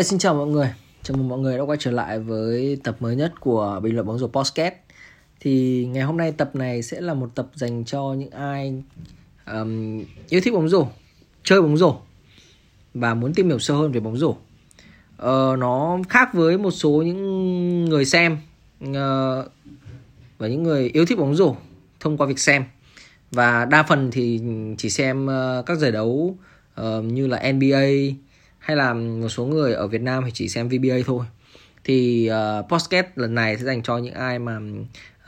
xin chào mọi người. Chào mừng mọi người đã quay trở lại với tập mới nhất của Bình luận bóng rổ podcast. Thì ngày hôm nay tập này sẽ là một tập dành cho những ai um, yêu thích bóng rổ, chơi bóng rổ và muốn tìm hiểu sâu hơn về bóng rổ. Uh, nó khác với một số những người xem uh, và những người yêu thích bóng rổ thông qua việc xem và đa phần thì chỉ xem uh, các giải đấu uh, như là NBA hay là một số người ở Việt Nam thì chỉ xem VBA thôi. Thì uh, podcast lần này sẽ dành cho những ai mà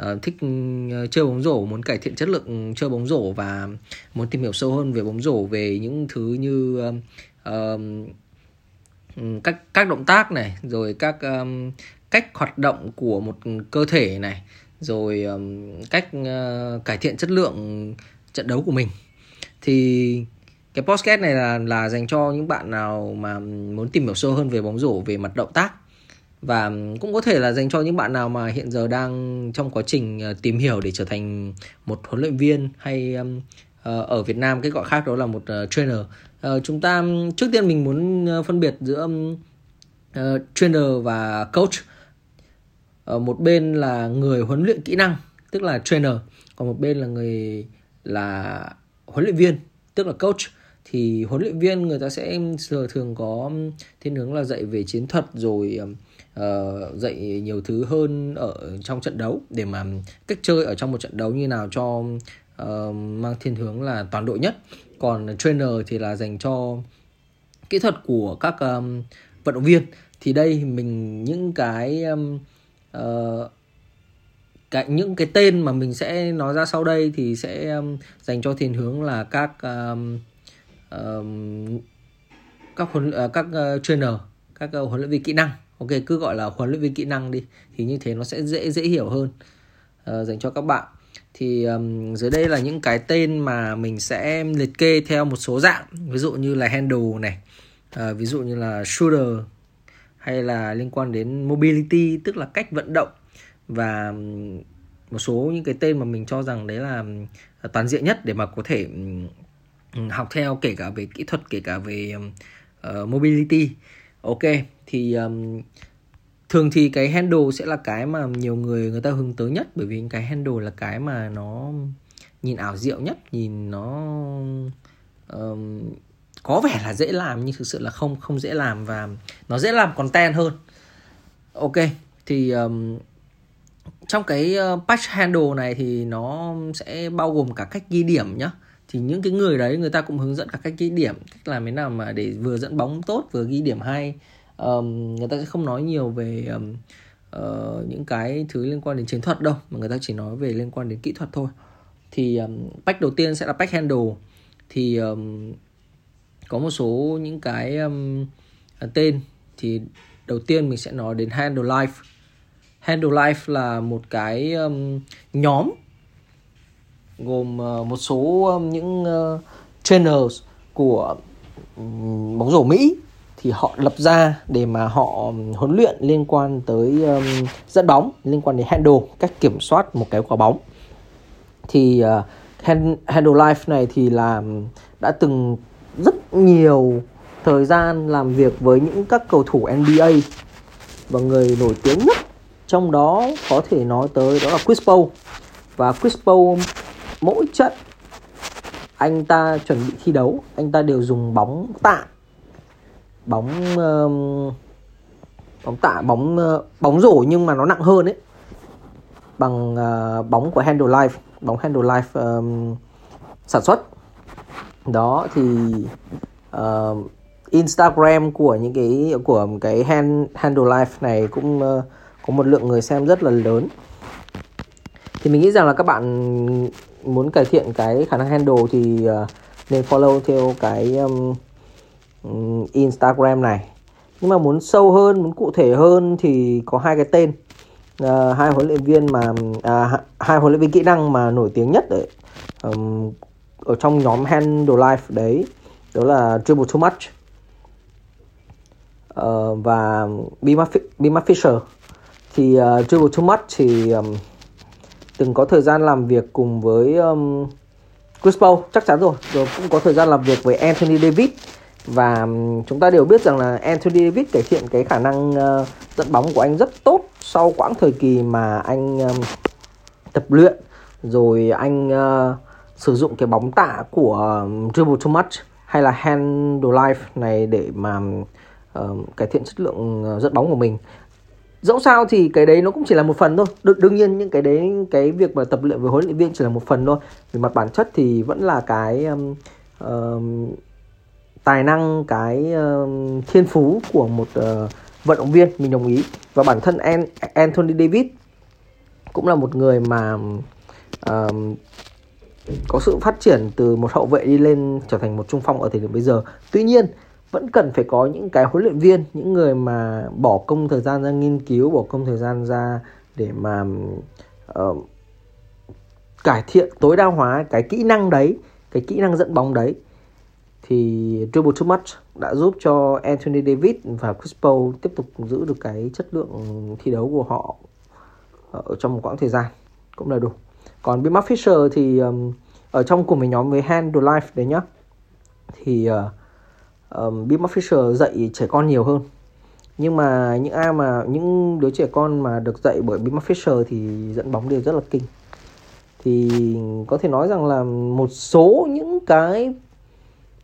uh, thích ờ, chơi bóng rổ muốn cải thiện chất lượng chơi bóng rổ và muốn tìm hiểu sâu hơn về bóng rổ về những thứ như uh, các các động tác này rồi các um, cách hoạt động của một cơ thể này rồi um, cách uh, cải thiện chất lượng trận đấu của mình. Thì cái podcast này là là dành cho những bạn nào mà muốn tìm hiểu sâu hơn về bóng rổ, về mặt động tác. Và cũng có thể là dành cho những bạn nào mà hiện giờ đang trong quá trình ờ, tìm hiểu để trở thành một huấn luyện viên hay ờ, ở Việt Nam, cái gọi khác đó là một ờ, trainer. Chúng ta trước tiên mình muốn phân biệt giữa trainer và coach. Một bên là người huấn luyện kỹ năng, tức là trainer, còn một bên là người, là huấn luyện viên, tức là coach thì huấn luyện viên người ta sẽ thường có um, thiên hướng là dạy về chiến thuật rồi uh, dạy nhiều thứ hơn ở trong trận đấu để mà um, cách chơi ở trong một trận đấu như nào cho uh, mang thiên hướng là toàn đội nhất. Còn trainer thì là dành cho kỹ thuật của các um, vận động viên. Thì đây mình những cái um, uh, cái những cái tên mà mình sẽ nói ra sau đây thì sẽ um, dành cho thiên hướng là các um, các huấn uh, các uh, trainer các uh, huấn luyện viên kỹ năng. Ok cứ gọi là huấn luyện viên kỹ năng đi thì như thế nó sẽ dễ dễ hiểu hơn uh, dành cho các bạn. Thì um, dưới đây là những cái tên mà mình sẽ liệt kê theo một số dạng. Ví dụ như là handle này uh, ví dụ như là shooter hay là liên quan đến mobility tức là cách vận động. Và một số những cái tên mà mình cho rằng đấy là toàn diện nhất để mà có thể học theo kể cả về kỹ thuật kể cả về uh, mobility. Ok thì um, thường thì cái handle sẽ là cái mà nhiều người người ta hướng tới nhất. Bởi vì cái handle là cái mà nó nhìn ảo diệu nhất nhìn nó um, có vẻ là dễ làm nhưng thực sự là không không dễ làm và nó dễ làm content hơn. Ok thì um, trong cái uh, patch handle này thì nó sẽ bao gồm cả cách ghi điểm nhá thì những cái người đấy người ta cũng hướng dẫn cả cách ghi điểm cách làm thế nào mà để vừa dẫn bóng tốt vừa ghi điểm hay. Um, người ta sẽ không nói nhiều về um, uh, những cái thứ liên quan đến chiến thuật đâu mà người ta chỉ nói về liên quan đến kỹ thuật thôi. Thì um, pack đầu tiên sẽ là pack handle. Thì um, có một số những cái um, tên thì đầu tiên mình sẽ nói đến handle life. Handle life là một cái um, nhóm gồm ờ, một số ờ, những ờ, trainers của bóng rổ Mỹ thì họ lập ra để mà họ huấn luyện liên quan tới um, dẫn bóng liên quan đến handle cách kiểm soát một cái quả bóng. Thì uh, hand, handle life này thì là đã từng rất nhiều thời gian làm việc với những các cầu thủ NBA và người nổi tiếng nhất trong đó có thể nói tới đó là Chris Paul. Và Chris Paul mỗi trận anh ta chuẩn bị thi đấu anh ta đều dùng bóng tạ. Bóng uh, bóng tạ bóng uh, bóng rổ nhưng mà nó nặng hơn ấy. Bằng uh, bóng của Handle Life bóng Handle Life um, sản xuất. Đó thì uh, Instagram của những cái của cái hand, Handle Life này cũng uh, có một lượng người xem rất là lớn. Thì mình nghĩ rằng là các bạn muốn cải thiện cái khả năng handle thì uh, nên follow theo cái um, Instagram này. Nhưng mà muốn sâu hơn muốn cụ thể hơn thì có hai cái tên. Uh, hai huấn luyện viên mà uh, hai huấn luyện viên kỹ năng mà nổi tiếng nhất đấy um, ở trong nhóm handle life đấy đó là dribble too much. Uh, và Bima Fisher. Thì uh, dribble too much thì um, từng có thời gian làm việc cùng với um, Chris Paul chắc chắn rồi. Rồi cũng có thời gian làm việc với Anthony Davis. Và um, chúng ta đều biết rằng là Anthony Davis cải thiện cái khả năng uh, dẫn bóng của anh rất tốt sau quãng thời kỳ mà anh um, tập luyện. Rồi anh uh, sử dụng cái bóng tạ của um, dribble too much hay là handle life này để mà uh, cải thiện chất lượng uh, dẫn bóng của mình dẫu sao thì cái đấy nó cũng chỉ là một phần thôi. Đ- đương nhiên những cái đấy cái việc mà tập luyện với huấn luyện viên chỉ là một phần thôi. Về mặt bản chất thì vẫn là cái um, um, tài năng cái um, thiên phú của một uh, vận động viên mình đồng ý. Và bản thân An- Anthony Davis cũng là một người mà um, có sự phát triển từ một hậu vệ đi lên trở thành một trung phong ở thời điểm bây giờ. Tuy nhiên vẫn cần phải có những cái huấn luyện viên những người mà bỏ công thời gian ra nghiên cứu bỏ công thời gian ra để mà uh, cải thiện tối đa hóa cái kỹ năng đấy cái kỹ năng dẫn bóng đấy. Thì Dribble Too Much đã giúp cho Anthony Davis và Chris Paul tiếp tục giữ được cái chất lượng thi đấu của họ ở trong một quãng thời gian cũng là đủ. Còn Bill Fisher thì um, ở trong cùng với nhóm với Hand Life đấy nhá thì uh, um, Bill Fisher dạy trẻ con nhiều hơn. Nhưng mà những ai mà những đứa trẻ con mà được dạy bởi Bill Fisher thì dẫn bóng đều rất là kinh. Thì có thể nói rằng là một số những cái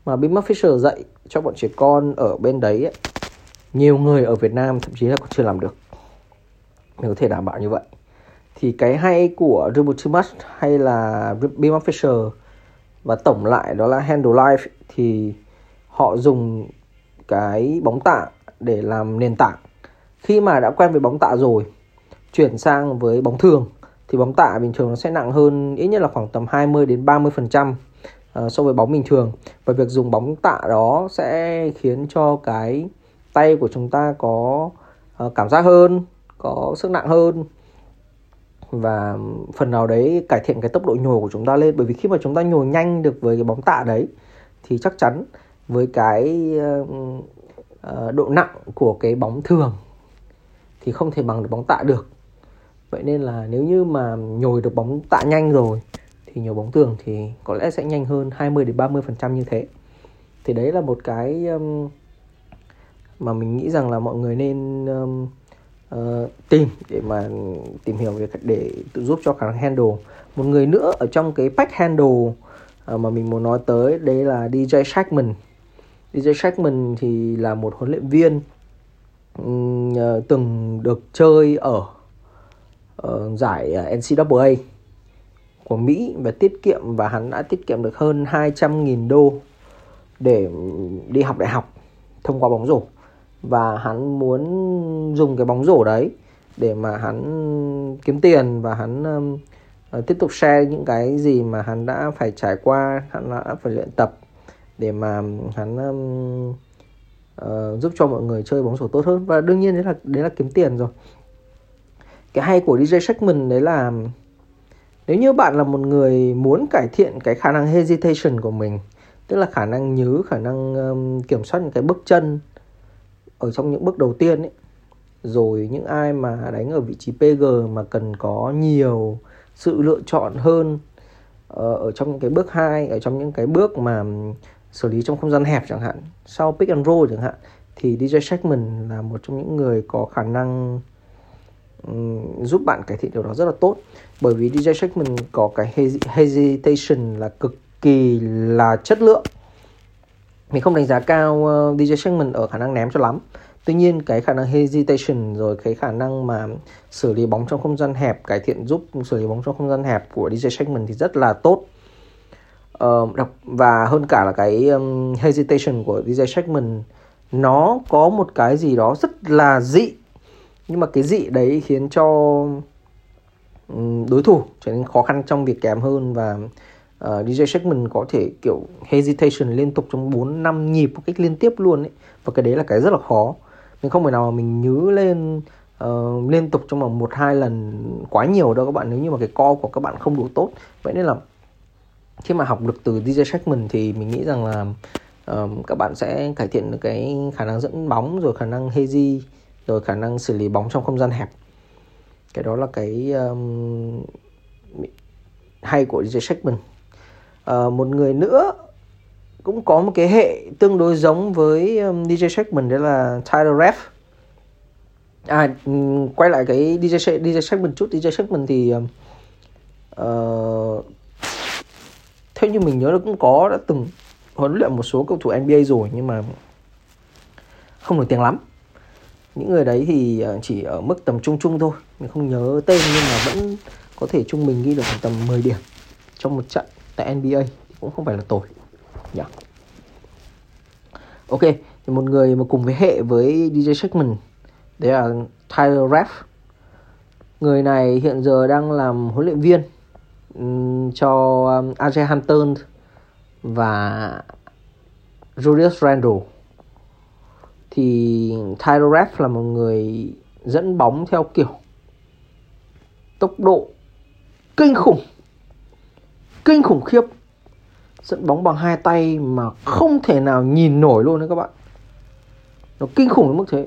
mà Bill Fisher dạy cho bọn trẻ con ở bên đấy ấy, nhiều người ở Việt Nam thậm chí là còn chưa làm được. Mình có thể đảm bảo như vậy. Thì cái hay của Dribble Too Much hay là Bill Fisher và tổng lại đó là Handle Life thì họ dùng cái bóng tạ để làm nền tảng. Khi mà đã quen với bóng tạ rồi, chuyển sang với bóng thường, thì bóng tạ bình thường nó sẽ nặng hơn ít nhất là khoảng tầm 20 đến 30 phần trăm ờ, so với bóng bình thường. Và việc dùng bóng tạ đó sẽ khiến cho cái tay của chúng ta có ờ, cảm giác hơn, có sức nặng hơn. Và phần nào đấy cải thiện cái tốc độ nhồi của chúng ta lên. Bởi vì khi mà chúng ta nhồi nhanh được với cái bóng tạ đấy, thì chắc chắn với cái uh, độ nặng của cái bóng thường thì không thể bằng được bóng tạ được. Vậy nên là nếu như mà nhồi được bóng tạ nhanh rồi thì nhồi bóng thường thì có lẽ sẽ nhanh hơn 20 đến 30 phần trăm như thế. Thì đấy là một cái um, mà mình nghĩ rằng là mọi người nên um, uh, tìm để mà tìm hiểu về để tự giúp cho khả năng handle. Một người nữa ở trong cái pack handle uh, mà mình muốn nói tới đấy là DJ Shackman. DJ Shackman thì là một huấn luyện viên từng được chơi ở ờ, giải ờ, NCAA của Mỹ và tiết kiệm và hắn đã tiết kiệm được hơn 200.000 đô để đi học đại học thông qua bóng rổ. Và hắn muốn dùng cái bóng rổ đấy để mà hắn kiếm tiền và hắn uh, tiếp tục share những cái gì mà hắn đã phải trải qua hắn đã phải luyện tập để mà hắn um, uh, giúp cho mọi người chơi bóng rổ tốt hơn. Và đương nhiên đấy là đấy là kiếm tiền rồi. Cái hay của DJ Shackman đấy là nếu như bạn là một người muốn cải thiện cái khả năng hesitation của mình tức là khả năng nhớ khả năng um, kiểm soát những cái bước chân ở trong những bước đầu tiên ấy rồi những ai mà đánh ở vị trí PG mà cần có nhiều sự lựa chọn hơn ờ, ở trong những cái bước hai ở trong những cái bước mà xử lý trong không gian hẹp chẳng hạn sau pick and roll chẳng hạn thì DJ Shackman là một trong những người có khả năng um, giúp bạn cải thiện điều đó rất là tốt. Bởi vì DJ Shackman có cái hesitation là cực kỳ là chất lượng. Mình không đánh giá cao ờ, uh, DJ Shackman ở khả năng ném cho lắm. Tuy nhiên cái khả năng hesitation rồi cái khả năng mà xử lý bóng trong không gian hẹp cải thiện giúp xử lý bóng trong không gian hẹp của DJ Shackman thì rất là tốt uh, và hơn cả là cái um, hesitation của DJ Shackman nó có một cái gì đó rất là dị. Nhưng mà cái dị đấy khiến cho um, đối thủ trở nên khó khăn trong việc kém hơn và ờ, uh, DJ Shackman có thể kiểu hesitation liên tục trong 4 năm nhịp một cách liên tiếp luôn ấy. Và cái đấy là cái rất là khó. Mình không thể nào mà mình nhớ lên uh, liên tục trong vòng một hai lần quá nhiều đâu các bạn. Nếu như mà cái co của các bạn không đủ tốt vậy nên là khi mà học được từ DJ Shackman thì mình nghĩ rằng là um, các bạn sẽ cải thiện được cái khả năng dẫn bóng rồi khả năng hazy rồi khả năng xử lý bóng trong không gian hẹp. Cái đó là cái um, hay của DJ Shackman uh, một người nữa cũng có một cái hệ tương đối giống với um, DJ Shackman đấy là Tyler Ref. À quay lại cái DJ DJ Shackman chút. DJ Shackman thì uh, theo như mình nhớ là cũng có, đã từng huấn luyện một số cầu thủ NBA rồi, nhưng mà không nổi tiếng lắm. Những người đấy thì à, chỉ ở mức tầm trung trung thôi. Mình không nhớ tên, nhưng mà vẫn có thể trung bình ghi được khoảng tầm 10 điểm trong một trận tại NBA cũng không phải là tồi. Nhỉ? Yeah. ok, thì một người mà cùng với hệ với DJ Shackman đấy là Tyler Raff. Người này hiện giờ đang làm huấn luyện viên um, cho um, AJ Hampton và Julius Randle. Thì Tyler Raff là một người dẫn bóng theo kiểu tốc độ kinh khủng kinh khủng khiếp dẫn bóng bằng hai tay mà không thể nào nhìn nổi luôn đấy các bạn. Nó kinh khủng đến mức thế.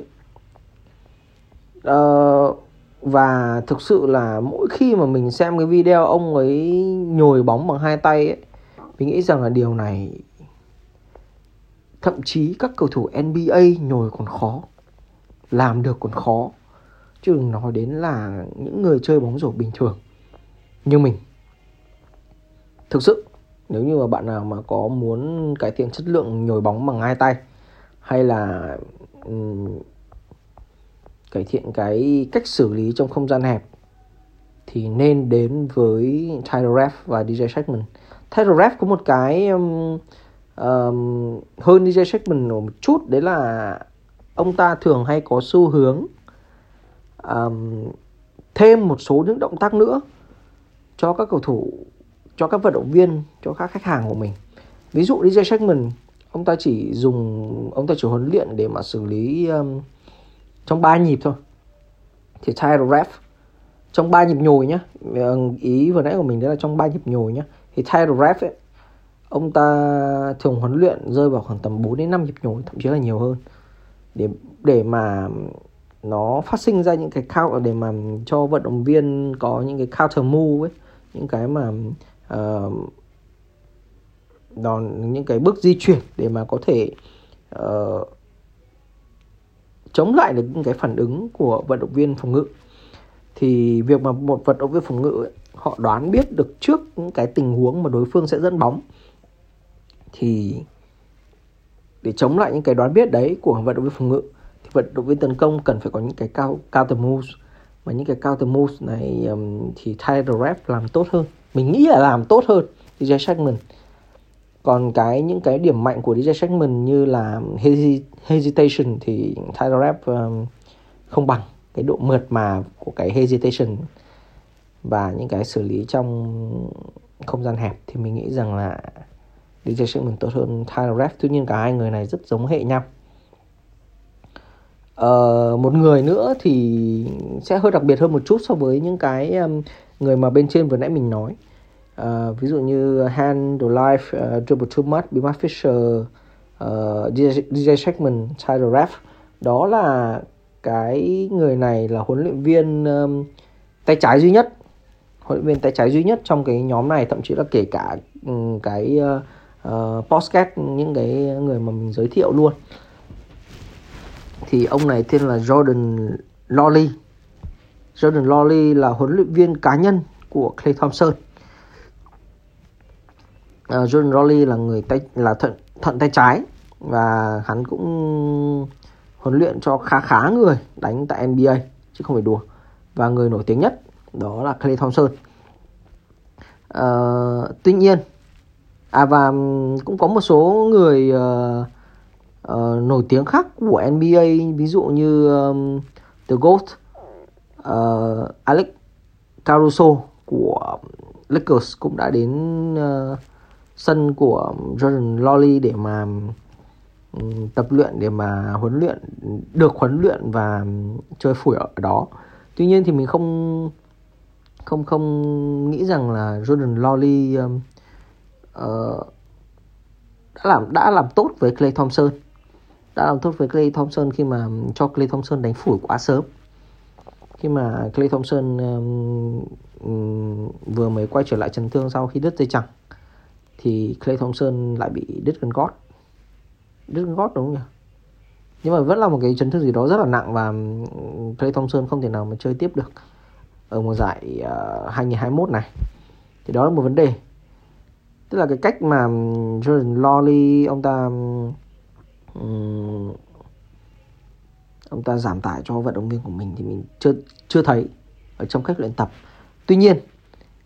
Uh, và thực sự là mỗi khi mà mình xem cái video ông ấy nhồi bóng bằng hai tay ấy mình nghĩ rằng là điều này thậm chí các cầu thủ NBA nhồi còn khó làm được còn khó. Chứ đừng nói đến là những người chơi bóng rổ bình thường như mình. Thực sự nếu như mà bạn nào mà có muốn cải thiện chất lượng nhồi bóng bằng hai tay hay là um, cải thiện cái cách xử lý trong không gian hẹp thì nên đến với Tyler Raff và DJ Shackman. Tyler Raff có một cái um, um, hơn DJ Shackman một chút đấy là ông ta thường hay có xu hướng um, thêm một số những động tác nữa cho các cầu thủ cho các vận động viên cho các khách hàng của mình ví dụ DJ Shackman ông ta chỉ dùng ông ta chỉ huấn luyện để mà xử lý um, trong ba nhịp thôi. Thì title ref. Trong ba nhịp nhồi nhá. Ờ, ý vừa nãy của mình đấy là trong ba nhịp nhồi nhá. Thì title ref ấy, ông ta thường huấn luyện rơi vào khoảng tầm 4 đến 5 nhịp nhồi thậm chí là nhiều hơn. Để để mà nó phát sinh ra những cái cao để mà cho vận động viên có những cái counter move ấy những cái mà uh, đòn những cái bước di chuyển để mà có thể uh, chống lại được những cái phản ứng của vận động viên phòng ngự. Thì việc mà một vận động viên phòng ngự ấy, họ đoán biết được trước những cái tình huống mà đối phương sẽ dẫn bóng thì để chống lại những cái đoán biết đấy của vận động viên phòng ngự thì vận động viên tấn công cần phải có những cái cao counter moves. Mà những cái counter moves này um, thì Tyler Rapp làm tốt hơn. Mình nghĩ là làm tốt hơn DJ Shackman còn cái những cái điểm mạnh của DJ Shackman như là hesitation thì title rap um, không bằng cái độ mượt mà của cái hesitation. Và những cái xử lý trong không gian hẹp thì mình nghĩ rằng là DJ Shackman tốt hơn title rap. Tuy nhiên cả hai người này rất giống hệ nhau. Uh, một người nữa thì sẽ hơi đặc biệt hơn một chút so với những cái um, người mà bên trên vừa nãy mình nói uh, ví dụ như Han, The Life, ờ, uh, Dribble Too Much, Bima Fisher, uh, DJ, DJ Shackman, Tyler Raff đó là cái người này là huấn luyện viên um, tay trái duy nhất huấn luyện viên tay trái duy nhất trong cái nhóm này thậm chí là kể cả um, cái uh, uh, podcast những cái người mà mình giới thiệu luôn. Thì ông này tên là Jordan Lawley. Jordan Lawley là huấn luyện viên cá nhân của Clay Thompson uh, John Rowley là người tay là thận thận tay trái và hắn cũng huấn luyện cho khá khá người đánh tại NBA chứ không phải đùa. Và người nổi tiếng nhất đó là Clay Thompson. Uh, tuy nhiên à và cũng có một số người uh, uh, nổi tiếng khác của NBA ví dụ như um, The Goat uh, Alex Caruso của Lakers cũng đã đến uh, sân của Jordan Lolly để mà ừ, tập luyện để mà huấn luyện được huấn luyện và chơi phủi ở đó. Tuy nhiên thì mình không không không nghĩ rằng là Jordan Lolly um, uh, đã làm đã làm tốt với Clay Thompson. Đã làm tốt với Clay Thompson khi mà cho Clay Thompson đánh phủi quá sớm. Khi mà Clay Thompson um, um, vừa mới quay trở lại chấn thương sau khi đứt dây chằng thì Clay Thompson lại bị đứt gân gót đứt gân gót đúng không nhỉ? Nhưng mà vẫn là một cái chấn thương gì đó rất là nặng và ừ, Clay Thompson không thể nào mà chơi tiếp được ở mùa giải ờ, uh, 2021 này. Thì đó là một vấn đề. Tức là cái cách mà ừ, Jordan Lawley ông ta um, ông ta giảm tải cho vận động viên của mình thì mình chưa chưa thấy ở trong cách luyện tập. Tuy nhiên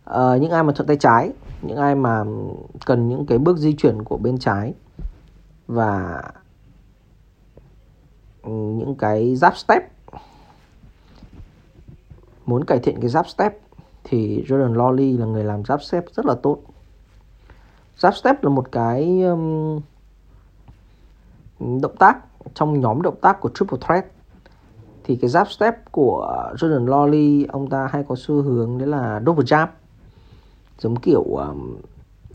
uh, những ai mà thuận tay trái những ai mà cần những cái bước di chuyển của bên trái và những cái giáp step muốn cải thiện cái giáp step thì Jordan Lawley là người làm giáp step rất là tốt. Giáp step là một cái um, động tác trong nhóm động tác của triple threat. Thì cái giáp step của Jordan Lawley ông ta hay có xu hướng đấy là double jab giống kiểu um,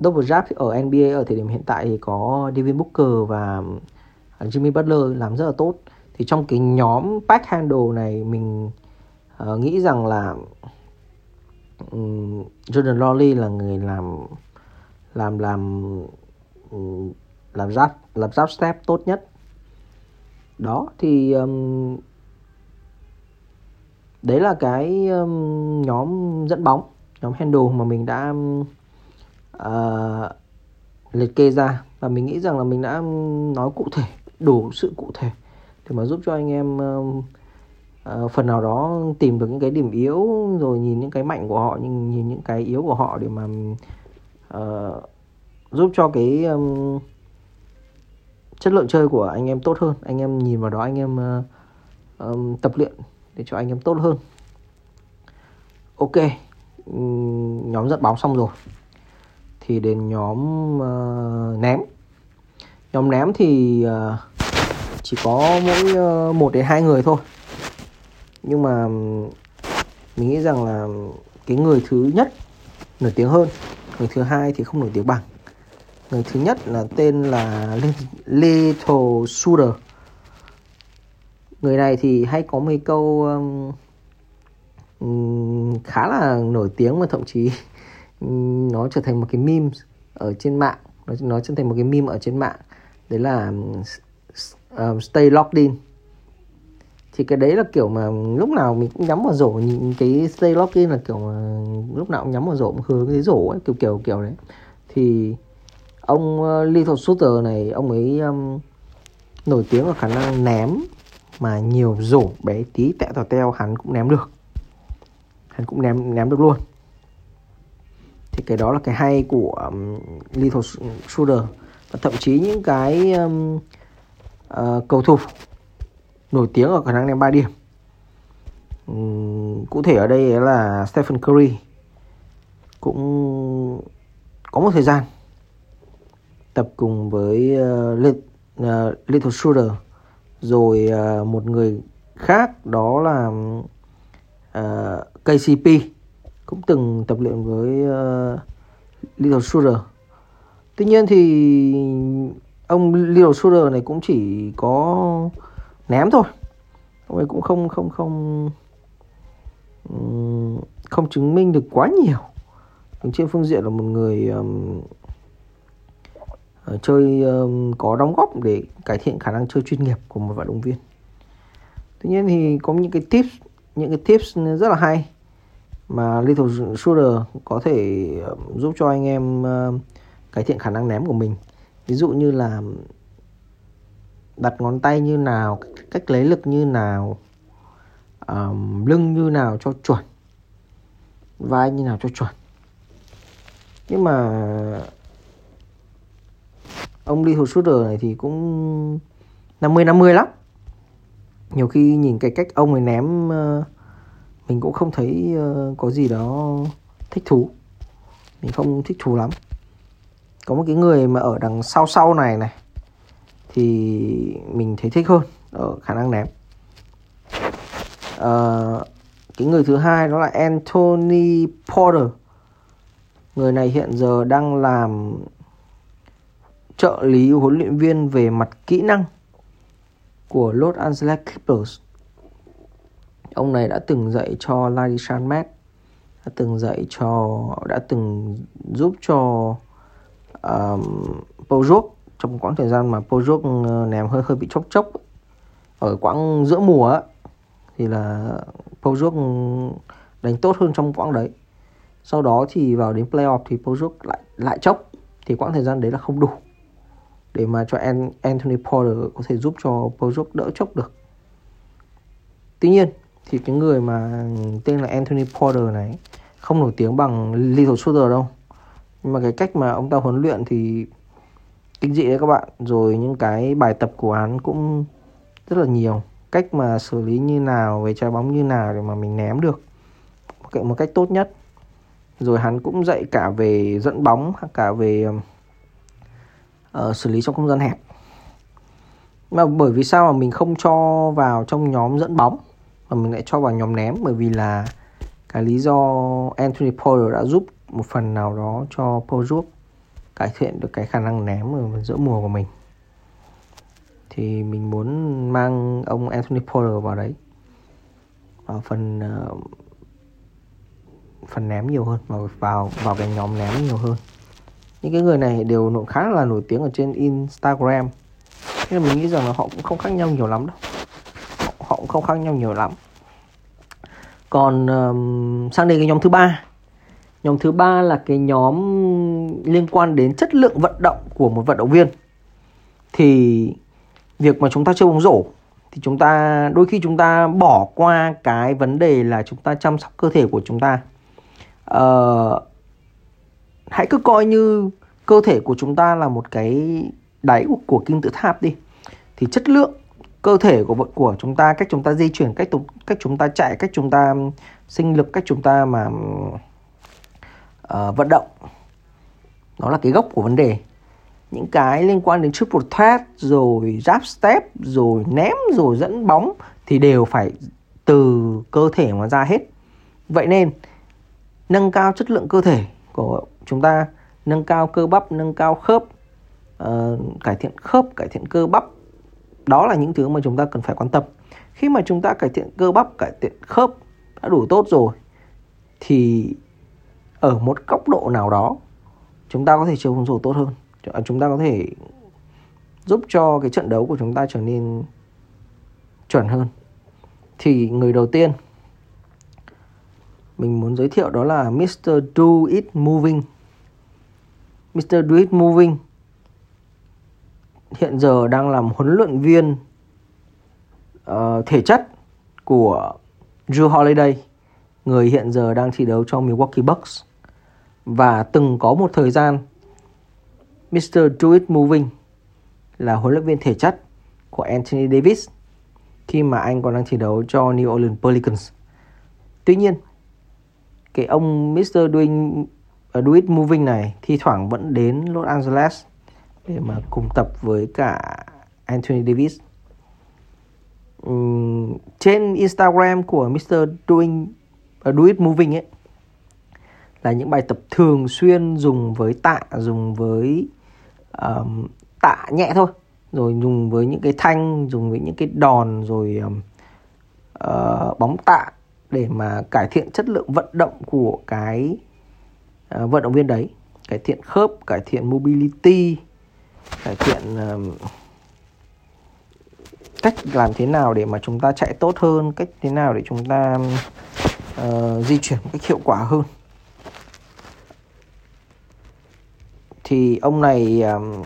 double jab ở NBA ở thời điểm hiện tại thì có Devin Booker và um, Jimmy Butler làm rất là tốt. Thì trong cái nhóm pack handle này mình uh, nghĩ rằng là um, Jordan Lawley là người làm làm làm um, làm giáp làm giáp step tốt nhất. Đó thì um, đấy là cái um, nhóm dẫn bóng nhóm handle mà mình đã uh, liệt kê ra. Và mình nghĩ rằng là mình đã nói cụ thể đủ sự cụ thể để mà giúp cho anh em uh, uh, phần nào đó tìm được những cái điểm yếu rồi nhìn những cái mạnh của họ nhưng nhìn những cái yếu của họ để mà uh, giúp cho cái um, chất lượng chơi của anh em tốt hơn. Anh em nhìn vào đó anh em uh, um, tập luyện để cho anh em tốt hơn. Ok nhóm dẫn bóng xong rồi thì đến nhóm uh, ném. Nhóm ném thì uh, chỉ có mỗi uh, một đến hai người thôi. Nhưng mà mình nghĩ rằng là cái người thứ nhất nổi tiếng hơn người thứ hai thì không nổi tiếng bằng. Người thứ nhất là tên là Little Shooter người này thì hay có mấy câu um, khá là nổi tiếng và thậm chí nó trở thành một cái meme ở trên mạng. Nó nó trở thành một cái meme ở trên mạng. Đấy là um, stay locked in. Thì cái đấy là kiểu mà lúc nào mình cũng nhắm vào rổ. Nhìn cái stay locked in là kiểu mà lúc nào cũng nhắm vào rổ cũng hướng cái rổ ấy kiểu kiểu kiểu đấy. Thì ông uh, Little Shooter này ông ấy um, nổi tiếng ở khả năng ném mà nhiều rổ bé tí tẹo tẹo teo hắn cũng ném được hắn cũng ném ném được luôn. Thì cái đó là cái hay của um, Little Shooter. Và thậm chí những cái um, uh, cầu thủ nổi tiếng ở khả năng ném 3 điểm. Um, cụ thể ở đây là Stephen Curry cũng có một thời gian tập cùng với uh, uh, Little Shooter. Rồi uh, một người khác đó là uh, KCP cũng từng tập luyện với uh, Little Shooter. Tuy nhiên thì ông Little Shooter này cũng chỉ có ném thôi. Ông ấy cũng không không không không chứng minh được quá nhiều. Trên phương diện là một người um, chơi um, có đóng góp để cải thiện khả năng chơi chuyên nghiệp của một vận động viên. Tuy nhiên thì có những cái tips những cái tips rất là hay mà Little Shooter có thể ờ, giúp cho anh em ờ, cải thiện khả năng ném của mình. Ví dụ như là đặt ngón tay như nào cách lấy lực như nào um, lưng như nào cho chuẩn vai như nào cho chuẩn. Nhưng mà ông Little Shooter này thì cũng 50 50 lắm. Nhiều khi nhìn cái cách ông ấy ném uh, mình cũng không thấy ờ, có gì đó thích thú. Mình không thích thú lắm. Có một cái người mà ở đằng sau sau này này thì mình thấy thích hơn ở khả năng ném. À, cái người thứ hai đó là Anthony Porter. Người này hiện giờ đang làm trợ lý huấn luyện viên về mặt kỹ năng của Los Angeles Clippers ông này đã từng dạy cho Larry Shamet đã từng dạy cho đã từng giúp cho um, Pojok trong quãng thời gian mà Pojok ờ, ném hơi hơi bị chốc chốc ở quãng giữa mùa ấy, thì là Pojok đánh tốt hơn trong quãng đấy. Sau đó thì vào đến playoff thì Pojok lại lại chốc. Thì quãng thời gian đấy là không đủ để mà cho Anthony Porter có thể giúp cho Pojok đỡ chốc được. Tuy nhiên thì cái người mà tên là Anthony Porter này không nổi tiếng bằng Little Shooter đâu. Nhưng mà cái cách mà ông ta huấn luyện thì kinh dị đấy các bạn. Rồi những cái bài tập của hắn cũng rất là nhiều. Cách mà xử lý như nào về trái bóng như nào để mà mình ném được. Một cách tốt nhất. Rồi hắn cũng dạy cả về dẫn bóng cả về uh, xử lý trong không gian hẹp. Mà bởi vì sao mà mình không cho vào trong nhóm dẫn bóng? Mà mình lại cho vào nhóm ném bởi vì là cái lý do Anthony Porter đã giúp một phần nào đó cho Pojok cải thiện được cái khả năng ném ở giữa mùa của mình. Thì mình muốn mang ông Anthony Porter vào đấy. Vào phần uh, phần ném nhiều hơn vào vào vào cái nhóm ném nhiều hơn. Những cái người này đều nổi khá là nổi tiếng ở trên Instagram. Nên mình nghĩ rằng là họ cũng không khác nhau nhiều lắm đâu họ cũng không khác nhau nhiều lắm. Còn um, sang đến cái nhóm thứ ba. Nhóm thứ ba là cái nhóm liên quan đến chất lượng vận động của một vận động viên. Thì việc mà chúng ta chơi bóng rổ thì chúng ta đôi khi chúng ta bỏ qua cái vấn đề là chúng ta chăm sóc cơ thể của chúng ta. Uh, hãy cứ coi như cơ thể của chúng ta là một cái đáy của, của kim tự tháp đi. Thì chất lượng cơ thể của của chúng ta cách chúng ta di chuyển cách cách chúng ta chạy cách chúng ta sinh lực cách chúng ta mà uh, vận động. Đó là cái gốc của vấn đề. Những cái liên quan đến triple threat rồi jab step rồi ném rồi dẫn bóng thì đều phải từ cơ thể mà ra hết. Vậy nên nâng cao chất lượng cơ thể của chúng ta nâng cao cơ bắp nâng cao khớp uh, cải thiện khớp cải thiện cơ bắp đó là những thứ mà chúng ta cần phải quan tâm khi mà chúng ta cải thiện cơ bắp, cải thiện khớp đã đủ tốt rồi, thì ở một góc độ nào đó, chúng ta có thể chơi bóng rổ tốt hơn à, chúng ta có thể giúp cho cái trận đấu của chúng ta trở nên chuẩn hơn thì người đầu tiên mình muốn giới thiệu đó là Mr. Do It Moving Mr. Do It Moving hiện giờ đang làm huấn luyện viên uh, thể chất của Drew Holiday người hiện giờ đang thi đấu cho Milwaukee Bucks và từng có một thời gian Mr. Do It Moving là huấn luyện viên thể chất của Anthony Davis khi mà anh còn đang thi đấu cho New Orleans Pelicans. Tuy nhiên, cái ông Mr. Doing uh, Do It Moving này thi thoảng vẫn đến Los Angeles để mà cùng tập với cả Anthony Davis. uhm, trên Instagram của Mr. Doing uh, Do It Moving ấy là những bài tập thường xuyên dùng với tạ dùng với um, tạ nhẹ thôi rồi dùng với những cái thanh dùng với những cái đòn rồi um, uh, bóng tạ để mà cải thiện chất lượng vận động của cái uh, vận động viên đấy cải thiện khớp cải thiện mobility cải thiện uh, cách làm thế nào để mà chúng ta chạy tốt hơn cách thế nào để chúng ta uh, di chuyển một cách hiệu quả hơn. Thì ông này um,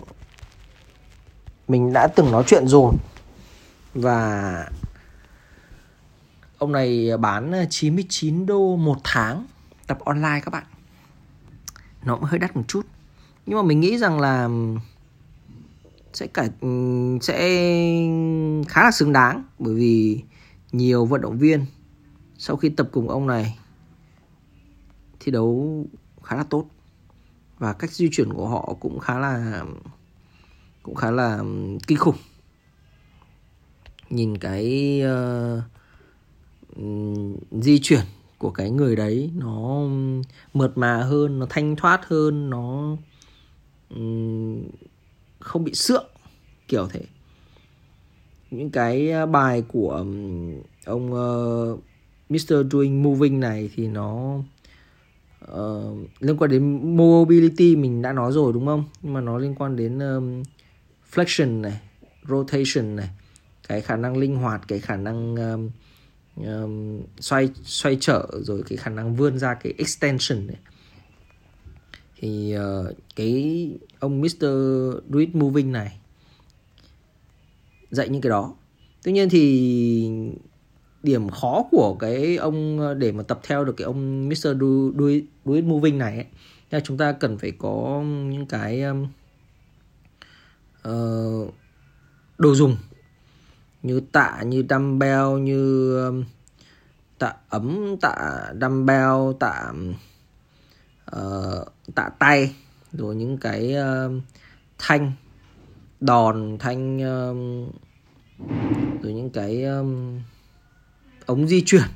mình đã từng nói chuyện rồi và ông này bán 99 đô một tháng tập online các bạn. Nó cũng hơi đắt một chút. Nhưng mà mình nghĩ rằng là sẽ cả ừ, sẽ khá là xứng đáng bởi vì nhiều vận động viên sau khi tập cùng ông này thi đấu khá là tốt và cách di chuyển của họ cũng khá là cũng khá là kinh khủng. Nhìn cái uh, di chuyển của cái người đấy nó mượt mà hơn nó thanh thoát hơn nó um, không bị sượng kiểu thế những cái ờ, bài của ông ờ, uh, Mr. Doing Moving này thì nó uh, liên quan đến mobility mình đã nói rồi đúng không nhưng mà nó liên quan đến um, flexion này rotation này cái khả năng linh hoạt cái khả năng um, um, xoay xoay trở rồi cái khả năng vươn ra cái extension này thì uh, cái ông Mr. Do Moving này dạy những cái đó tuy nhiên thì điểm khó của cái ông để mà tập theo được cái ông Mr. Do, Do, Moving này ấy, là chúng ta cần phải có những cái uh, đồ dùng như tạ như dumbbell như um, tạ ấm tạ dumbbell tạ uh, tạ tay rồi những cái uh, thanh đòn thanh um, rồi những cái um, ống di chuyển.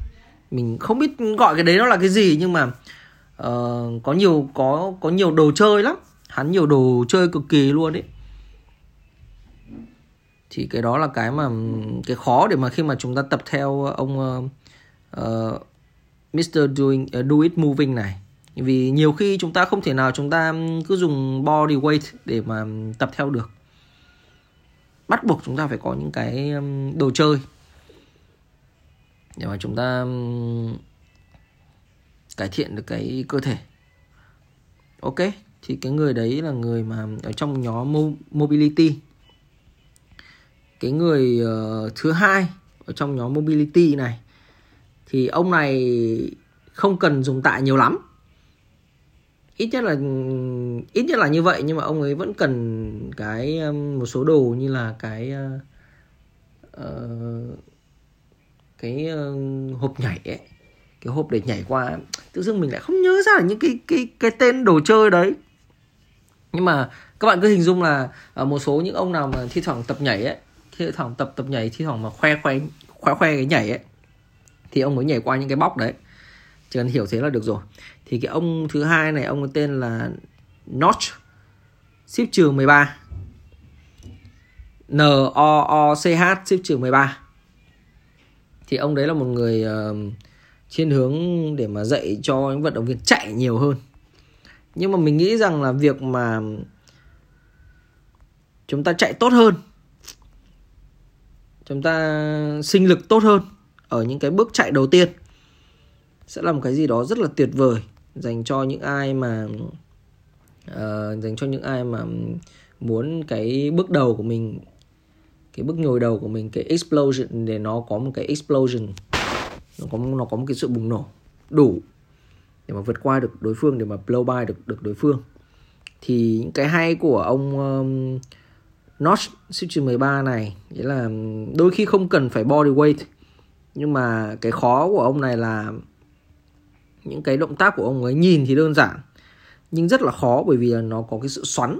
Mình không biết gọi cái đấy nó là cái gì nhưng mà uh, có nhiều có có nhiều đồ chơi lắm. Hắn nhiều đồ chơi cực kỳ luôn đấy thì cái đó là cái mà cái khó để mà khi mà chúng ta tập theo ông uh, uh, Mr. Doing uh, Do It Moving này vì nhiều khi chúng ta không thể nào chúng ta cứ dùng body weight để mà tập theo được. Bắt buộc chúng ta phải có những cái đồ chơi. Để mà chúng ta cải thiện được cái cơ thể. Ok thì cái người đấy là người mà ở trong nhóm mobility. Cái người uh, thứ hai ở trong nhóm mobility này thì ông này không cần dùng tạ nhiều lắm ít nhất là ít nhất là như vậy nhưng mà ông ấy vẫn cần cái um, một số đồ như là cái uh, ờ, cái uh, hộp nhảy ấy. Cái hộp để nhảy qua tự dưng mình lại không nhớ ra những cái cái cái tên đồ chơi đấy. Nhưng mà các bạn cứ hình dung là ờ, một số những ông nào mà thi thoảng tập nhảy ấy thi thoảng tập tập nhảy thi thoảng mà khoe khoe khoe khoe cái nhảy ấy thì ông mới nhảy qua những cái bóc đấy. Chỉ cần hiểu thế là được rồi thì cái ông thứ hai này ông có tên là Notch ship trừ 13 N O O C H ship trừ 13 thì ông đấy là một người uh, thiên hướng để mà dạy cho những vận động viên chạy nhiều hơn. Nhưng mà mình nghĩ rằng là việc mà chúng ta chạy tốt hơn chúng ta sinh lực tốt hơn ở những cái bước chạy đầu tiên sẽ là một cái gì đó rất là tuyệt vời dành cho những ai mà uh, dành cho những ai mà muốn cái bước đầu của mình cái bước nhồi đầu của mình cái explosion để nó có một cái explosion nó có nó có một cái sự bùng nổ đủ để mà vượt qua được đối phương để mà blow by được được đối phương. Thì những cái hay của ông um, Notch Switch 13 này nghĩa là đôi khi không cần phải body weight nhưng mà cái khó của ông này là những cái động tác của ông ấy nhìn thì đơn giản nhưng rất là khó bởi vì nó có cái sự xoắn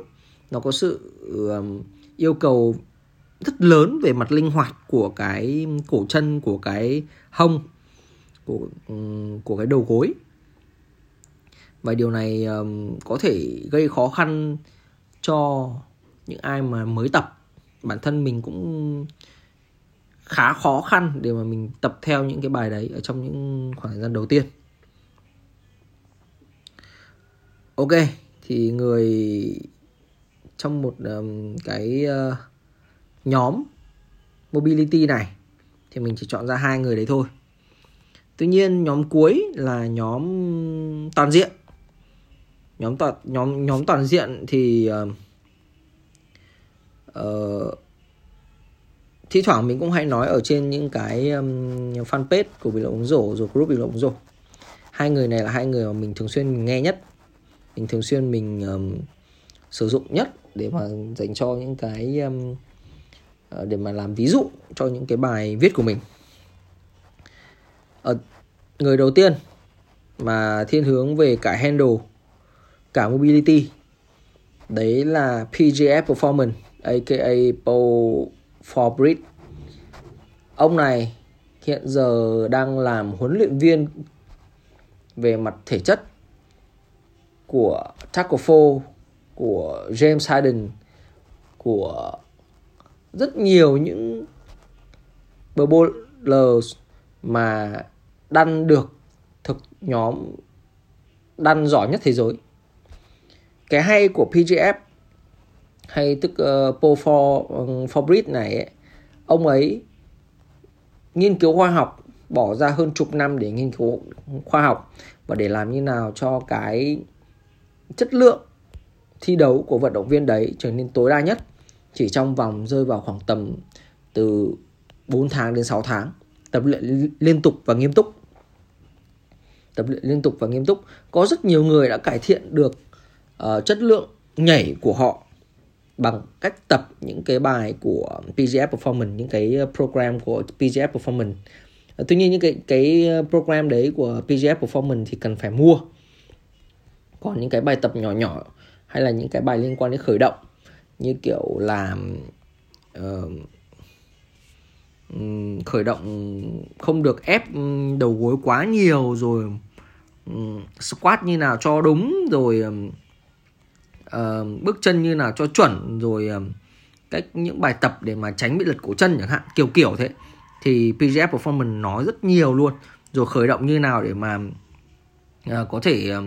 nó có sự um, yêu cầu rất lớn về mặt linh hoạt của cái cổ chân của cái hông của um, của cái đầu gối. Và điều này um, có thể gây khó khăn cho những ai mà mới tập. Bản thân mình cũng khá khó khăn để mà mình tập theo những cái bài đấy ở trong những khoảng thời gian đầu tiên. Ok thì người trong một um, cái uh, nhóm mobility này thì mình chỉ chọn ra hai người đấy thôi. Tuy nhiên nhóm cuối là nhóm toàn diện. Nhóm toàn nhóm nhóm toàn diện thì uh, uh, thi thoảng mình cũng hay nói ở trên những cái um, fanpage của bình luận ống rổ rồi group bình luận ống rổ. Hai người này là hai người mà mình thường xuyên nghe nhất mình thường xuyên mình um, sử dụng nhất để mà dành cho những cái um, để mà làm ví dụ cho những cái bài viết của mình. Ở người đầu tiên mà thiên hướng về cả handle cả mobility đấy là PGF Performance aka Paul Forbrid ông này hiện giờ đang làm huấn luyện viên về mặt thể chất của Taco Fall, của James Harden, của rất nhiều những bowlers mà đăng được thực nhóm đan giỏi nhất thế giới. Cái hay của PGF hay tức uh, Paul For, uh, ờ, Forbrit này ấy, ông ấy nghiên cứu khoa học bỏ ra hơn chục năm để nghiên cứu khoa học và để làm như nào cho cái chất lượng thi đấu của vận động viên đấy trở nên tối đa nhất. Chỉ trong vòng rơi vào khoảng tầm từ 4 tháng đến 6 tháng tập luyện liên tục và nghiêm túc. Tập luyện liên tục và nghiêm túc. Có rất nhiều người đã cải thiện được uh, chất lượng nhảy của họ bằng cách tập những cái bài của PGF Performance những cái program của PGF Performance. Ờ, tuy nhiên những cái cái ờ, program đấy của PGF Performance thì cần phải mua còn những cái bài tập nhỏ nhỏ hay là những cái bài liên quan đến khởi động như kiểu là uh, khởi động không được ép đầu gối quá nhiều rồi ừ, squat như nào cho đúng rồi uh, bước chân như nào cho chuẩn rồi uh, cách những bài tập để mà tránh bị lật cổ chân chẳng hạn kiểu kiểu thế. Thì PGF Performance nói rất nhiều luôn. Rồi khởi động như nào để mà uh, có thể uh,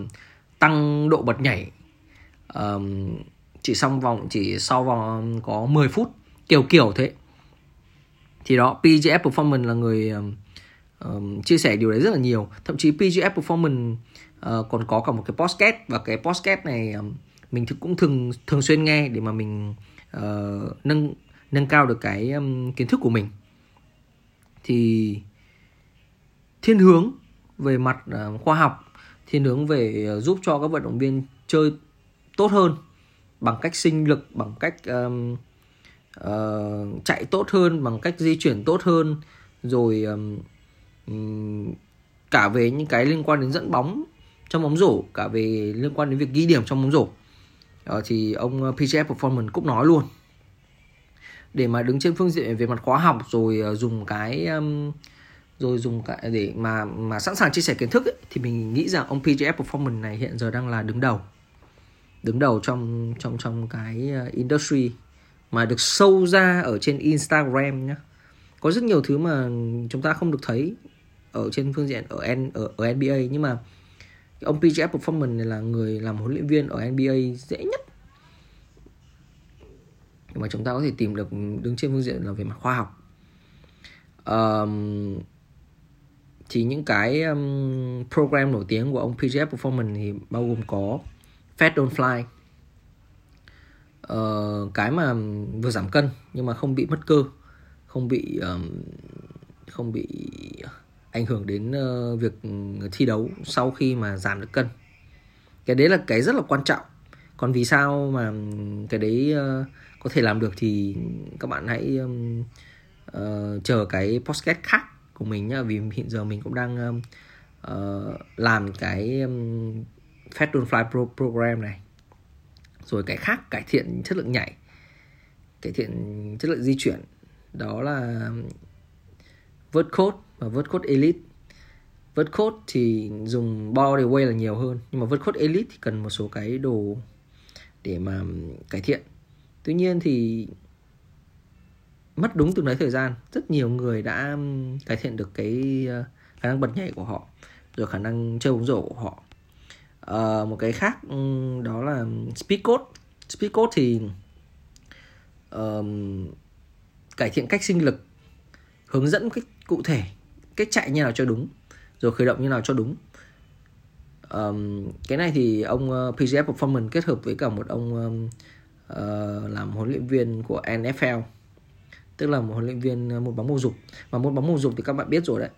tăng độ bật nhảy. Um, chỉ xong vòng chỉ sau vòng có 10 phút kiểu kiểu thế. Thì đó PGF Performance là người um, chia sẻ điều đấy rất là nhiều. Thậm chí PGF Performance uh, còn có cả một cái podcast. Và cái podcast này um, mình cũng thường thường xuyên nghe để mà mình uh, nâng nâng cao được cái um, kiến thức của mình. Thì thiên hướng về mặt uh, khoa học thiên hướng về ờ, giúp cho các vận động viên chơi tốt hơn bằng cách sinh lực bằng cách um, uh, chạy tốt hơn bằng cách di chuyển tốt hơn rồi um, um, cả về những cái liên quan đến dẫn bóng trong bóng rổ cả về liên quan đến việc ghi điểm trong bóng rổ. Uh, thì ông PGF Performance cũng nói luôn. Để mà đứng trên phương diện về mặt khóa học rồi uh, dùng cái um, rồi dùng cả để mà mà sẵn sàng chia sẻ kiến thức ấy, thì mình nghĩ rằng ông PGF Performance này hiện giờ đang là đứng đầu. Đứng đầu trong trong trong cái ờ, industry mà được sâu ra ở trên Instagram nhá. Có rất nhiều thứ mà chúng ta không được thấy ở trên phương diện ở N, ở, ở NBA nhưng mà ông PGF Performance này là người làm huấn luyện viên ở NBA dễ nhất. Mà chúng ta có thể tìm được đứng trên phương diện là về mặt khoa học. Um, thì những cái um, program nổi tiếng của ông PGF Performance thì bao gồm có Fat Don't Fly. Uh, cái mà vừa giảm cân nhưng mà không bị mất cơ không bị um, không bị ảnh hưởng đến uh, việc thi đấu sau khi mà giảm được cân. Cái đấy là cái rất là quan trọng. Còn vì sao mà cái đấy uh, có thể làm được thì các bạn hãy um, uh, chờ cái podcast khác của mình nhá vì hiện giờ mình cũng đang uh, làm cái um, Fat Don't Fly Pro program này. Rồi cái khác cải thiện chất lượng nhảy cải thiện chất lượng di chuyển. Đó là um, vớt code và vớt code elite. Vớt code thì dùng body weight là nhiều hơn nhưng mà vớt code elite thì cần một số cái đồ để mà um, cải thiện. Tuy nhiên thì mất đúng từng đấy thời gian. Rất nhiều người đã cải thiện được cái ờ, khả năng bật nhảy của họ rồi khả năng chơi bóng rổ của họ. À, một cái khác đó là speed code. Speed code thì um, cải thiện cách sinh lực hướng dẫn cách cụ thể cách chạy như nào cho đúng rồi khởi động như nào cho đúng. Um, cái này thì ông ờ, uh, PGF Performance kết hợp với cả một ông um, uh, làm huấn luyện viên của NFL tức là một huấn luyện viên ờ, một bóng bầu dục và một bóng bầu dục thì các bạn biết rồi đấy.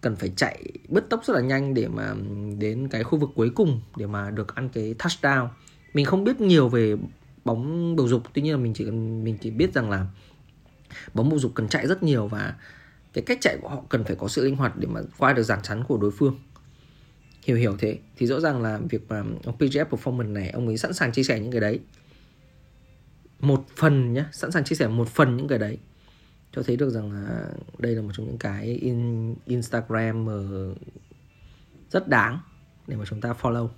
Cần phải chạy bứt tốc rất là nhanh để mà ừ, đến cái khu vực cuối cùng để mà được ăn cái touchdown. Mình không biết nhiều về bóng bầu dục tuy nhiên là mình chỉ cần, mình chỉ biết rằng là bóng bầu dục cần chạy rất nhiều và cái cách chạy của họ cần phải có sự linh hoạt để mà qua được dàn chắn của đối phương. Hiểu hiểu thế. Thì rõ ràng là việc mà ông PGF Performance này, ông ấy sẵn sàng chia sẻ những cái đấy. Một phần nhé sẵn sàng chia sẻ một phần những cái đấy cho thấy được rằng là đây là một trong những cái in Instagram ờ, rất đáng để mà chúng ta follow.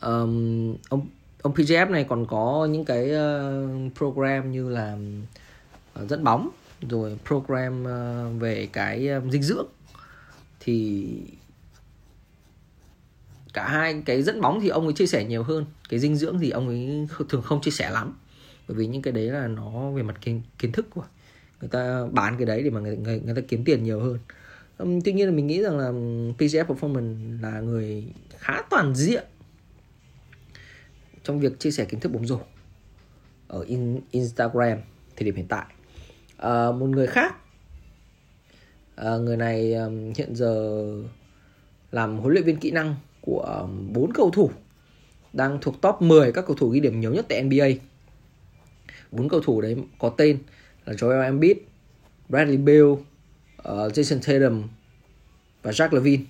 Um, ông ông PGF này còn có những cái uh, program như là ờ, uh, dẫn bóng rồi program uh, về cái uh, dinh dưỡng. Thì cả hai cái dẫn bóng thì ông ấy chia sẻ nhiều hơn cái dinh dưỡng thì ông ấy thường không chia sẻ lắm bởi vì những cái đấy là nó về mặt kiến, kiến thức của người ta bán cái đấy để mà người, người, người ta kiếm tiền nhiều hơn. Um, tuy nhiên là mình nghĩ rằng là PCF Performance là người khá toàn diện trong việc chia sẻ kiến thức bóng rổ ở in, Instagram thời điểm hiện tại. À, một người khác à, người này um, hiện giờ làm huấn luyện viên kỹ năng của bốn cầu thủ đang thuộc top 10 các cầu thủ ghi điểm nhiều nhất tại NBA bốn cầu thủ đấy có tên là Joel Embiid, Bradley Beal, uh, Jason Tatum và Jack Levine.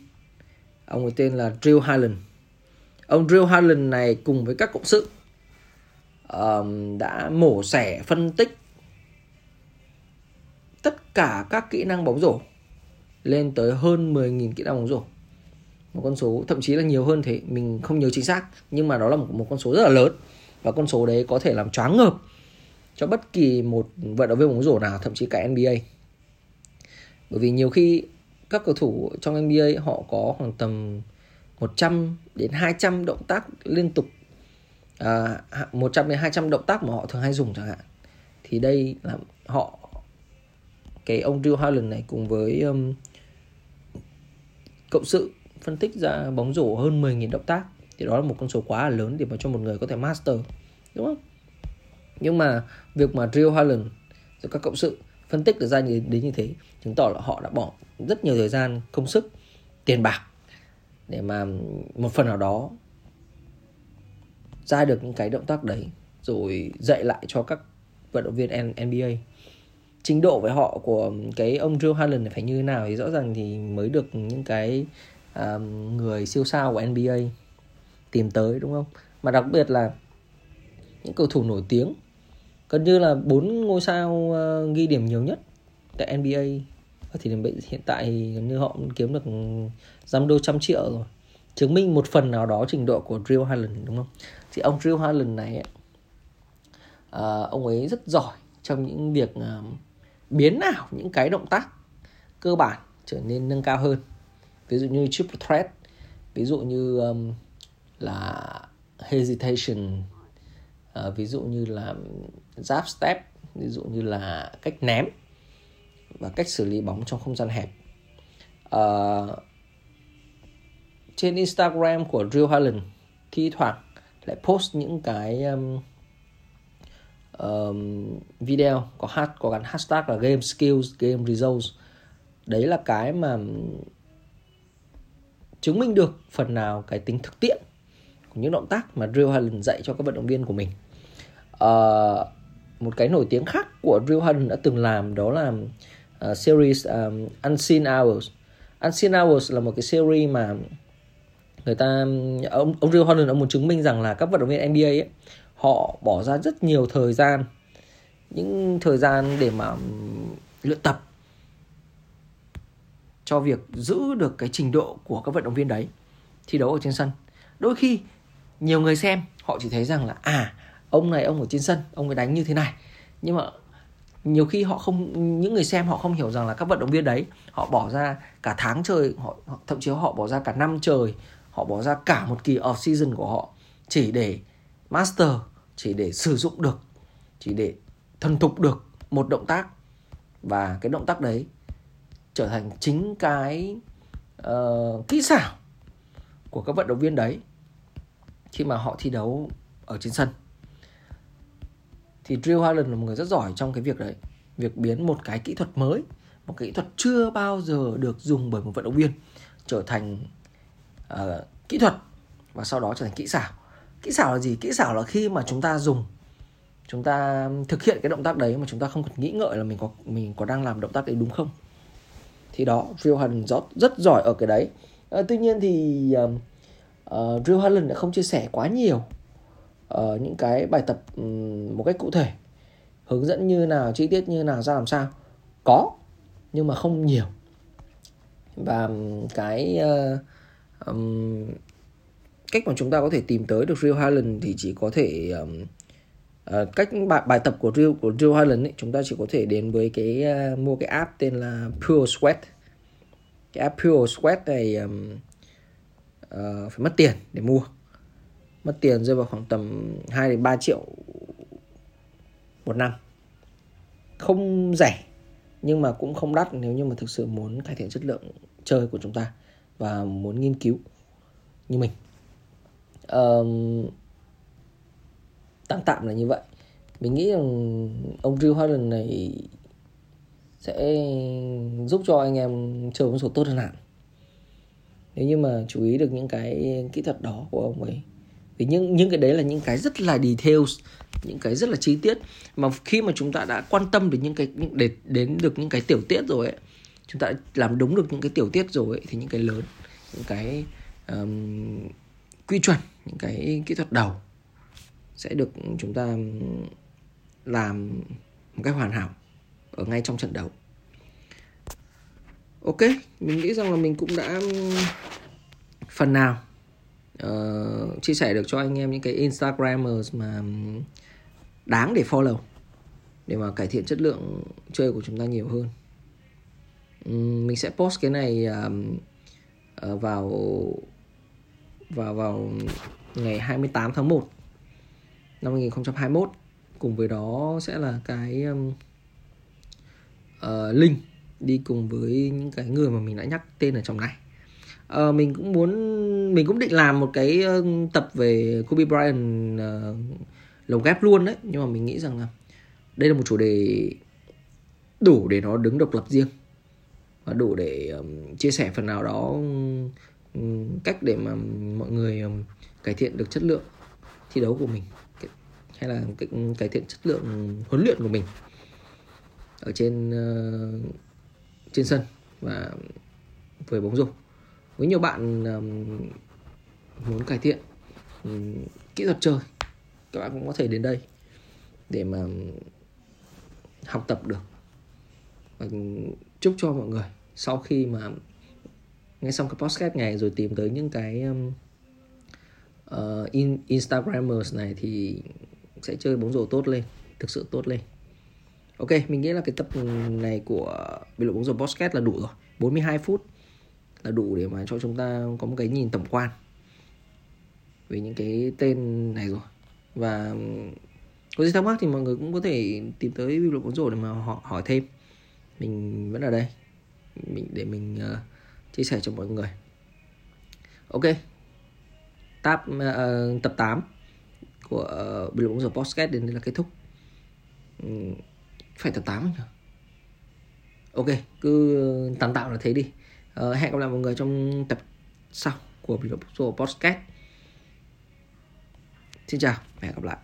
Ông ấy tên là drew Highland. Ông drew Highland này cùng với các cộng sự um, đã mổ xẻ phân tích tất cả các kỹ năng bóng rổ lên tới hơn 10.000 kỹ năng bóng rổ một con số thậm chí là nhiều hơn thế mình không nhớ chính xác nhưng mà đó là một, một con số rất là lớn và con số đấy có thể làm choáng ngợp cho bất kỳ một vận động viên bóng rổ nào thậm chí cả NBA bởi vì nhiều khi các cầu thủ trong NBA họ có khoảng tầm 100 đến 200 động tác liên tục à, 100 đến 200 động tác mà họ thường hay dùng chẳng hạn. Thì đây là họ cái ông Drew Harlan này cùng với um, cộng sự phân tích ra bóng rổ hơn 10.000 động tác thì đó là một con số quá là lớn để mà cho một người có thể master đúng không? Nhưng mà việc mà Drew Harlan rồi các cộng sự phân tích được ra như đến như thế chứng tỏ là họ đã bỏ rất nhiều thời gian công sức tiền bạc để mà một phần nào đó ra được những cái động tác đấy rồi dạy lại cho các vận động viên NBA trình độ với họ của cái ông Drew Harlan này phải như thế nào thì rõ ràng thì mới được những cái um, người siêu sao của NBA tìm tới đúng không? Mà đặc biệt là những cầu thủ nổi tiếng gần như là bốn ngôi sao uh, ghi điểm nhiều nhất tại NBA thì hiện tại thì gần như họ kiếm được ừ, dăm đô trăm triệu rồi. Chứng minh một phần nào đó trình độ của Drew Harlan đúng không? Thì ông Drew Harlan này uh, ông ấy rất giỏi trong những việc uh, biến ảo những cái động tác cơ bản trở nên nâng cao hơn. Ví dụ như triple threat ví dụ như um, là hesitation uh, ví dụ như là giáp step ví dụ như là cách ném và cách xử lý bóng trong không gian hẹp. À, trên Instagram của Drew Harlan thi thoảng lại post những cái um, um, video có hát có gắn hashtag là game skills game results. Đấy là cái mà chứng minh được phần nào cái tính thực tiễn của những động tác mà Drew Harlan dạy cho các vận động viên của mình. Uh, một cái nổi tiếng khác của Drew Harlan đã từng làm đó là uh, series um, Unseen Hours. Unseen Hours là một cái series mà người ta ông ông Drew Harlan ông muốn chứng minh rằng là các vận động viên NBA ấy, họ bỏ ra rất nhiều thời gian những thời gian để mà luyện tập cho việc giữ được cái trình độ của các vận động viên đấy thi đấu ở trên sân. Đôi khi nhiều người xem họ chỉ thấy rằng là à ông này ông ở trên sân ông ấy đánh như thế này. Nhưng mà nhiều khi họ không những người xem họ không hiểu rằng là các vận động viên đấy họ bỏ ra cả tháng trời họ thậm chí họ bỏ ra cả năm trời họ bỏ ra cả một kỳ off season của họ chỉ để master chỉ để sử dụng được chỉ để thân thục được một động tác. Và cái động tác đấy trở thành chính cái uh, kỹ xảo của các vận động viên đấy khi mà họ thi đấu ở trên sân thì Drew Harlan là một người rất giỏi trong cái việc đấy. Việc biến một cái kỹ thuật mới một kỹ thuật chưa bao giờ được dùng bởi một vận động viên trở thành uh, kỹ thuật và sau đó trở thành kỹ xảo. Kỹ xảo là gì? Kỹ xảo là khi mà chúng ta dùng chúng ta thực hiện cái động tác đấy mà chúng ta không cần nghĩ ngợi là mình có mình có đang làm động tác đấy đúng không? Thì đó Drew Harlan rất, rất giỏi ở cái đấy. À, tuy nhiên thì uh, uh, Drew Harlan đã không chia sẻ quá nhiều uh, những cái bài tập um, một cách cụ thể hướng dẫn như nào chi tiết như nào ra làm sao. Có nhưng mà không nhiều. Và cái uh, um, cách mà chúng ta có thể tìm tới được Real Highland thì chỉ có thể um, uh, cách bài bài tập của real của Real Highland ấy chúng ta chỉ có thể đến với cái uh, mua cái app tên là Pure Sweat. Cái app Pure Sweat này um, uh, phải mất tiền để mua mất tiền rơi vào khoảng tầm 2 đến 3 triệu một năm. Không rẻ nhưng mà cũng không đắt nếu như mà thực sự muốn cải thiện chất lượng chơi của chúng ta và muốn nghiên cứu như mình. Um, tạm tạm là như vậy. Mình nghĩ rằng ông Drew Harden này sẽ giúp cho anh em chơi bóng rổ tốt hơn hẳn. Nếu như mà chú ý được những cái kỹ thuật đó của ông ấy vì những những cái đấy là những cái rất là details những cái rất là chi tiết. Mà khi mà chúng ta đã quan tâm đến những cái những, để đến được những cái tiểu tiết rồi ấy chúng ta làm đúng được những cái tiểu tiết rồi ấy, thì những cái lớn những cái um, quy chuẩn những cái kỹ thuật đầu sẽ được chúng ta làm một cách hoàn hảo ở ngay trong trận đấu. Ok mình nghĩ rằng là mình cũng đã phần nào uh, chia sẻ được cho anh em những cái instagramers mà đáng để follow để mà cải thiện chất lượng chơi của chúng ta nhiều hơn. Um, mình sẽ post cái này um, uh, vào vào vào ngày 28 tháng 1 năm 2021 cùng với đó sẽ là cái um, uh, link đi cùng với những cái người mà mình đã nhắc tên ở trong này uh, mình cũng muốn mình cũng định làm một cái uh, tập về Kobe Bryant uh, lồng ghép luôn đấy. Nhưng mà mình nghĩ rằng là đây là một chủ đề đủ để nó đứng độc lập riêng. Và đủ để um, chia sẻ phần nào đó um, cách để mà mọi người um, cải thiện được chất lượng thi đấu của mình hay là cải thiện chất lượng huấn luyện của mình ở trên uh, trên sân và với bóng rổ với nhiều bạn um, muốn cải thiện um, kỹ thuật chơi. Các bạn cũng có thể đến đây để mà học tập được. Và chúc cho mọi người. Sau khi mà nghe xong cái podcast này rồi tìm tới những cái um, uh, in, instagramers này thì sẽ chơi bóng rổ tốt lên thực sự tốt lên. Ok mình nghĩ là cái tập này của bình luận bóng rổ podcast là đủ rồi. 42 phút là đủ để mà cho chúng ta có một cái nhìn tổng quan về những cái tên này rồi. Và có gì thắc mắc thì mọi người cũng có thể tìm tới bình Lục bóng rổ để mà họ hỏi thêm. Mình vẫn ở đây. Mình để mình uh, chia sẻ cho mọi người. Ok. Tab uh, tập 8 của uh, Lục bóng rổ podcast đến đây là kết thúc. Um, phải tập 8 nhỉ? Ok cứ ờ, tạm tạo là thế đi. Ờ, hẹn gặp lại mọi người trong tập sau của video podcast. Xin chào và hẹn gặp lại.